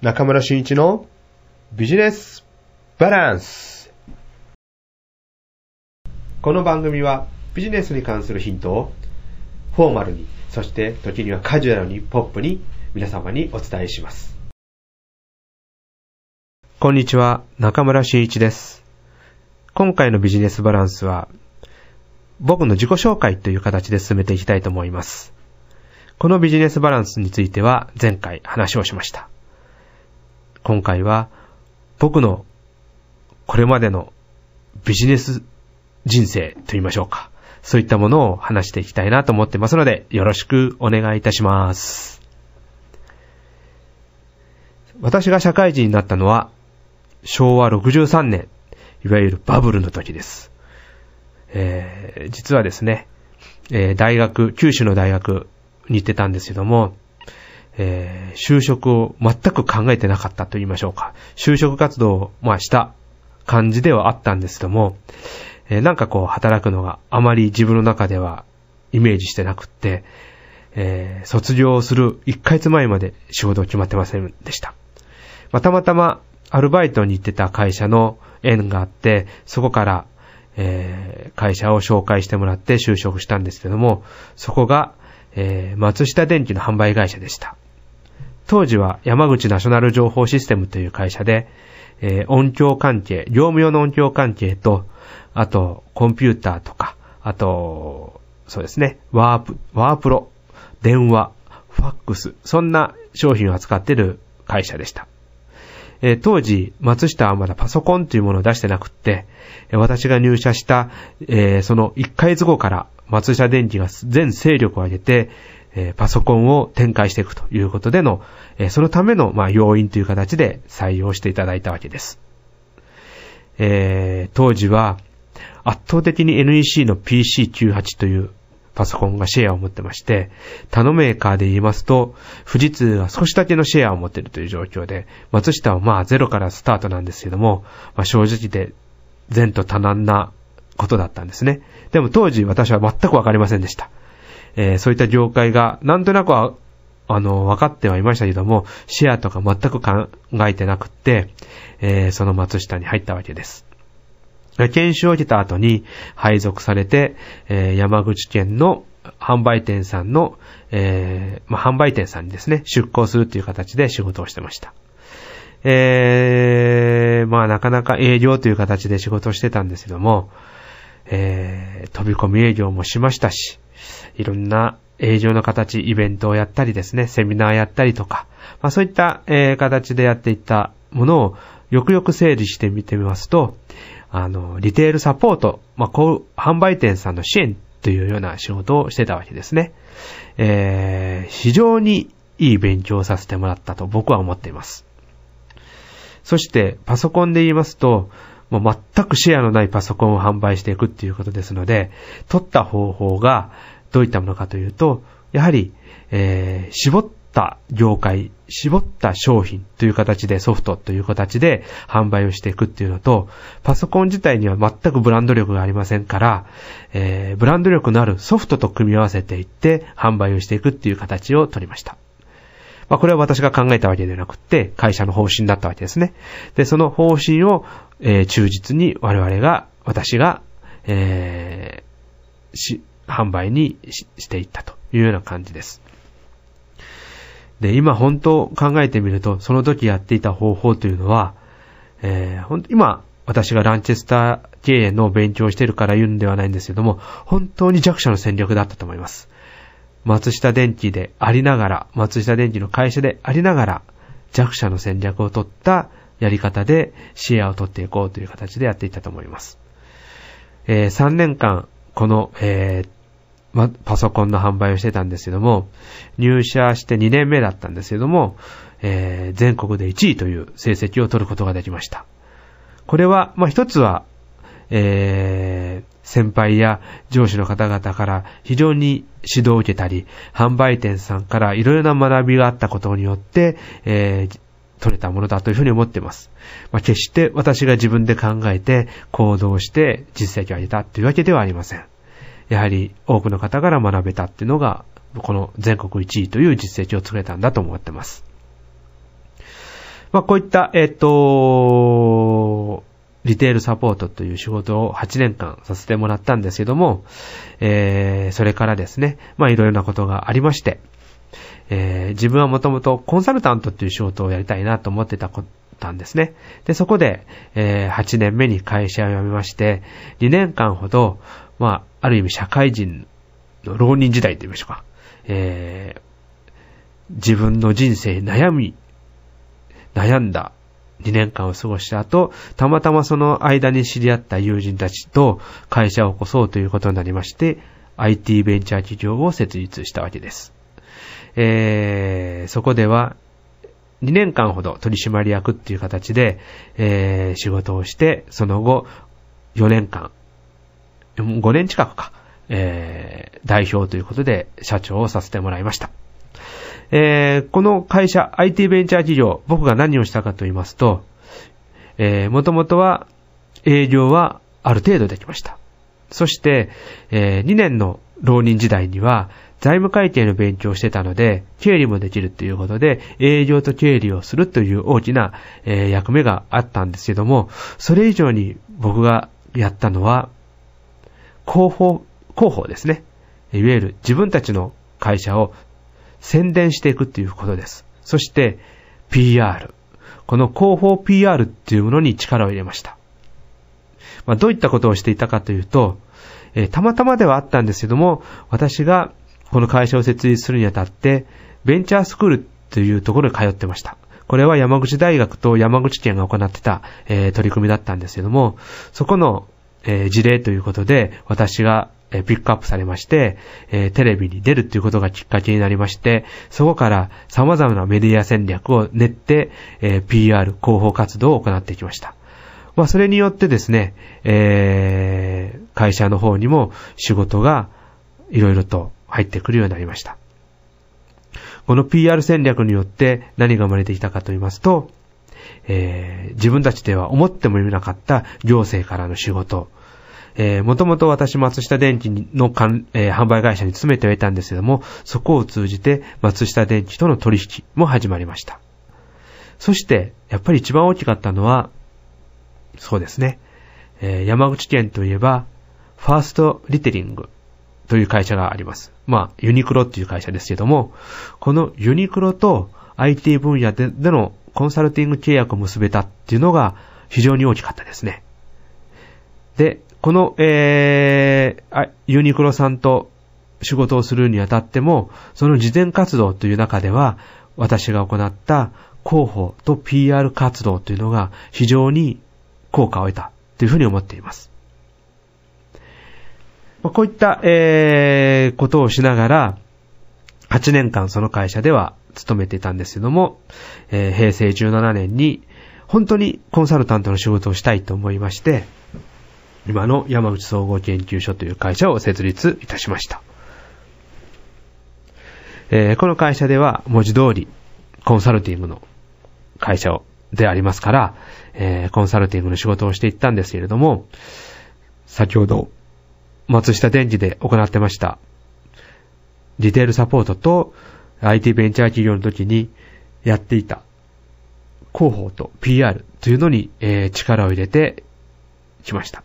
中村俊一のビジネスバランス。この番組はビジネスに関するヒントをフォーマルに、そして時にはカジュアルにポップに皆様にお伝えします。こんにちは、中村俊一です。今回のビジネスバランスは僕の自己紹介という形で進めていきたいと思います。このビジネスバランスについては前回話をしました。今回は僕のこれまでのビジネス人生と言いましょうか。そういったものを話していきたいなと思ってますので、よろしくお願いいたします。私が社会人になったのは、昭和63年、いわゆるバブルの時です。えー、実はですね、えー、大学、九州の大学に行ってたんですけども、えー、就職を全く考えてなかったと言いましょうか。就職活動を、まあ、した感じではあったんですけども、えー、なんかこう、働くのがあまり自分の中ではイメージしてなくって、えー、卒業する1ヶ月前まで仕事決まってませんでした。まあ、たまたまアルバイトに行ってた会社の縁があって、そこからえー、会社を紹介してもらって就職したんですけども、そこが、えー、松下電機の販売会社でした。当時は山口ナショナル情報システムという会社で、えー、音響関係、業務用の音響関係と、あと、コンピューターとか、あと、そうですね、ワープ、ワープロ、電話、ファックス、そんな商品を扱っている会社でした。えー、当時、松下はまだパソコンというものを出してなくって、私が入社した、えー、その1ヶ月後から松下電機が全勢力を挙げて、え、パソコンを展開していくということでの、え、そのための、ま、要因という形で採用していただいたわけです。えー、当時は圧倒的に NEC の PC98 というパソコンがシェアを持ってまして、他のメーカーで言いますと、富士通は少しだけのシェアを持っているという状況で、松下はまあゼロからスタートなんですけども、まあ、正直で前途多難なことだったんですね。でも当時私は全くわかりませんでした。えー、そういった業界がなんとなくは、あの、分かってはいましたけども、シェアとか全く考えてなくって、えー、その松下に入ったわけです。研修を受けた後に配属されて、えー、山口県の販売店さんの、えー、まあ、販売店さんにですね、出向するという形で仕事をしてました。えー、まあなかなか営業という形で仕事をしてたんですけども、えー、飛び込み営業もしましたし、いろんな営業の形、イベントをやったりですね、セミナーやったりとか、まあそういった、えー、形でやっていったものをよくよく整理してみてみますと、あの、リテールサポート、まあこう、販売店さんの支援というような仕事をしてたわけですね。えー、非常にいい勉強をさせてもらったと僕は思っています。そしてパソコンで言いますと、もう全くシェアのないパソコンを販売していくっていうことですので、取った方法がどういったものかというと、やはり、えー、絞った業界、絞った商品という形でソフトという形で販売をしていくっていうのと、パソコン自体には全くブランド力がありませんから、えー、ブランド力のあるソフトと組み合わせていって販売をしていくっていう形を取りました。まあ、これは私が考えたわけではなくて、会社の方針だったわけですね。で、その方針を、えー、忠実に我々が、私が、えー、し、販売にしていったというような感じです。で、今本当考えてみると、その時やっていた方法というのは、えー、今、私がランチェスター経営の勉強をしているから言うんではないんですけども、本当に弱者の戦略だったと思います。松下電機でありながら、松下電機の会社でありながら、弱者の戦略を取ったやり方でシェアを取っていこうという形でやっていったと思います。えー、3年間、この、えーま、パソコンの販売をしてたんですけども、入社して2年目だったんですけども、えー、全国で1位という成績を取ることができました。これは、まあ、一つは、えー、先輩や上司の方々から非常に指導を受けたり、販売店さんからいろいろな学びがあったことによって、えー、取れたものだというふうに思っています。まあ、決して私が自分で考えて行動して実績を上げたというわけではありません。やはり多くの方から学べたっていうのが、この全国1位という実績を作れたんだと思っています。まあ、こういった、えっ、と、リテールサポートという仕事を8年間させてもらったんですけども、えー、それからですね、まあいろいろなことがありまして、えー、自分はもともとコンサルタントっていう仕事をやりたいなと思ってたたんですね。で、そこで、えー、8年目に会社を辞めまして、2年間ほど、まあ、ある意味社会人の浪人時代と言いましょうか。えー、自分の人生悩み、悩んだ2年間を過ごした後、たまたまその間に知り合った友人たちと会社を起こそうということになりまして、IT ベンチャー企業を設立したわけです。えー、そこでは2年間ほど取締役っていう形で、えー、仕事をして、その後4年間、5年近くか、えー、代表ということで社長をさせてもらいました。えー、この会社、IT ベンチャー企業、僕が何をしたかと言いますと、えー、もともとは営業はある程度できました。そして、えー、2年の浪人時代には、財務会計の勉強をしてたので、経理もできるということで、営業と経理をするという大きな、えー、役目があったんですけども、それ以上に僕がやったのは、広報、広報ですね。いわゆる自分たちの会社を宣伝していくっていうことです。そして、PR。この広報 PR っていうものに力を入れました。まあ、どういったことをしていたかというと、えー、たまたまではあったんですけども、私がこの会社を設立するにあたって、ベンチャースクールというところに通ってました。これは山口大学と山口県が行ってた、えー、取り組みだったんですけども、そこの、えー、事例ということで、私がえピックアップされまして、えテレビに出るっていうことがきっかけになりまして、そこから様々なメディア戦略を練って、え PR、広報活動を行ってきました。まあ、それによってですね、え、会社の方にも仕事がいろいろと入ってくるようになりました。この PR 戦略によって何が生まれてきたかと言いますと、えー、自分たちでは思ってもみなかった行政からの仕事、えー、もともと私、松下電機のえー、販売会社に勤めてはいたんですけども、そこを通じて松下電機との取引も始まりました。そして、やっぱり一番大きかったのは、そうですね、えー、山口県といえば、ファーストリテリングという会社があります。まあ、ユニクロっていう会社ですけども、このユニクロと IT 分野でのコンサルティング契約を結べたっていうのが非常に大きかったですね。で、この、えー、ユニクロさんと仕事をするにあたっても、その事前活動という中では、私が行った広報と PR 活動というのが非常に効果を得たというふうに思っています。こういった、えー、ことをしながら、8年間その会社では勤めていたんですけども、えー、平成17年に本当にコンサルタントの仕事をしたいと思いまして、今の山口総合研究所という会社を設立いたしました。えー、この会社では文字通りコンサルティングの会社でありますから、えー、コンサルティングの仕事をしていったんですけれども、先ほど松下電機で行ってました、リテールサポートと IT ベンチャー企業の時にやっていた広報と PR というのに、えー、力を入れてきました。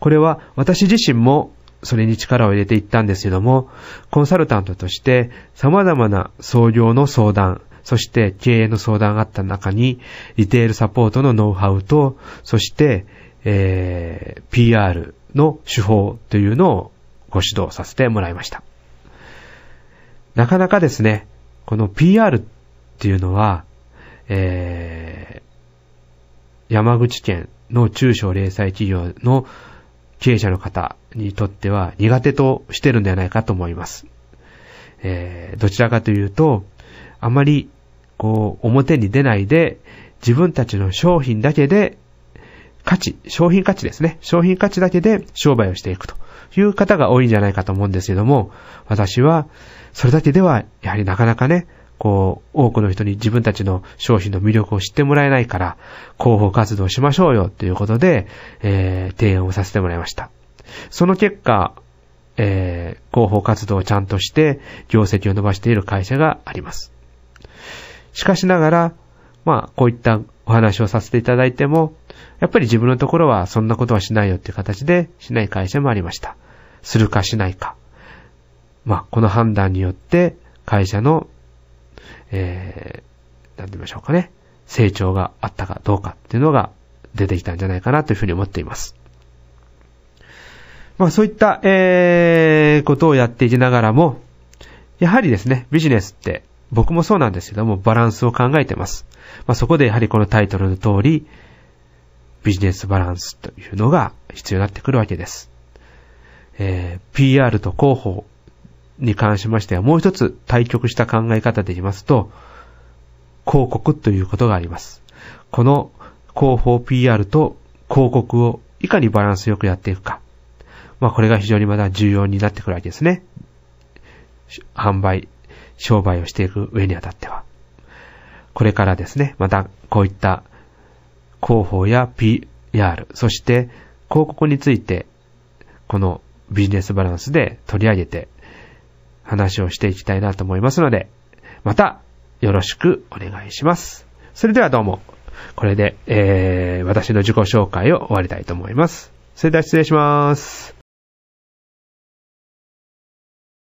これは私自身もそれに力を入れていったんですけども、コンサルタントとして様々な創業の相談、そして経営の相談があった中に、リテールサポートのノウハウと、そして、えー、PR の手法というのをご指導させてもらいました。なかなかですね、この PR っていうのは、えー、山口県の中小零細企業の経営者の方にとっては苦手としてるんではないかと思います。えー、どちらかというと、あまり、こう、表に出ないで、自分たちの商品だけで、価値、商品価値ですね。商品価値だけで商売をしていくという方が多いんじゃないかと思うんですけども、私は、それだけでは、やはりなかなかね、こう、多くの人に自分たちの商品の魅力を知ってもらえないから、広報活動しましょうよということで、えー、提案をさせてもらいました。その結果、えー、広報活動をちゃんとして、業績を伸ばしている会社があります。しかしながら、まあ、こういったお話をさせていただいても、やっぱり自分のところはそんなことはしないよっていう形でしない会社もありました。するかしないか。まあ、この判断によって会社の、えー、なんて言いましょうかね。成長があったかどうかっていうのが出てきたんじゃないかなというふうに思っています。まあそういった、えー、ことをやっていきながらも、やはりですね、ビジネスって僕もそうなんですけども、バランスを考えてます。まあそこでやはりこのタイトルの通り、ビジネスバランスというのが必要になってくるわけです。えー、PR と広報に関しましてはもう一つ対極した考え方で言いますと、広告ということがあります。この広報 PR と広告をいかにバランスよくやっていくか。まあこれが非常にまだ重要になってくるわけですね。販売、商売をしていく上にあたっては。これからですね、またこういった広報や PR、そして広告について、このビジネスバランスで取り上げて話をしていきたいなと思いますので、またよろしくお願いします。それではどうも、これで、えー、私の自己紹介を終わりたいと思います。それでは失礼します。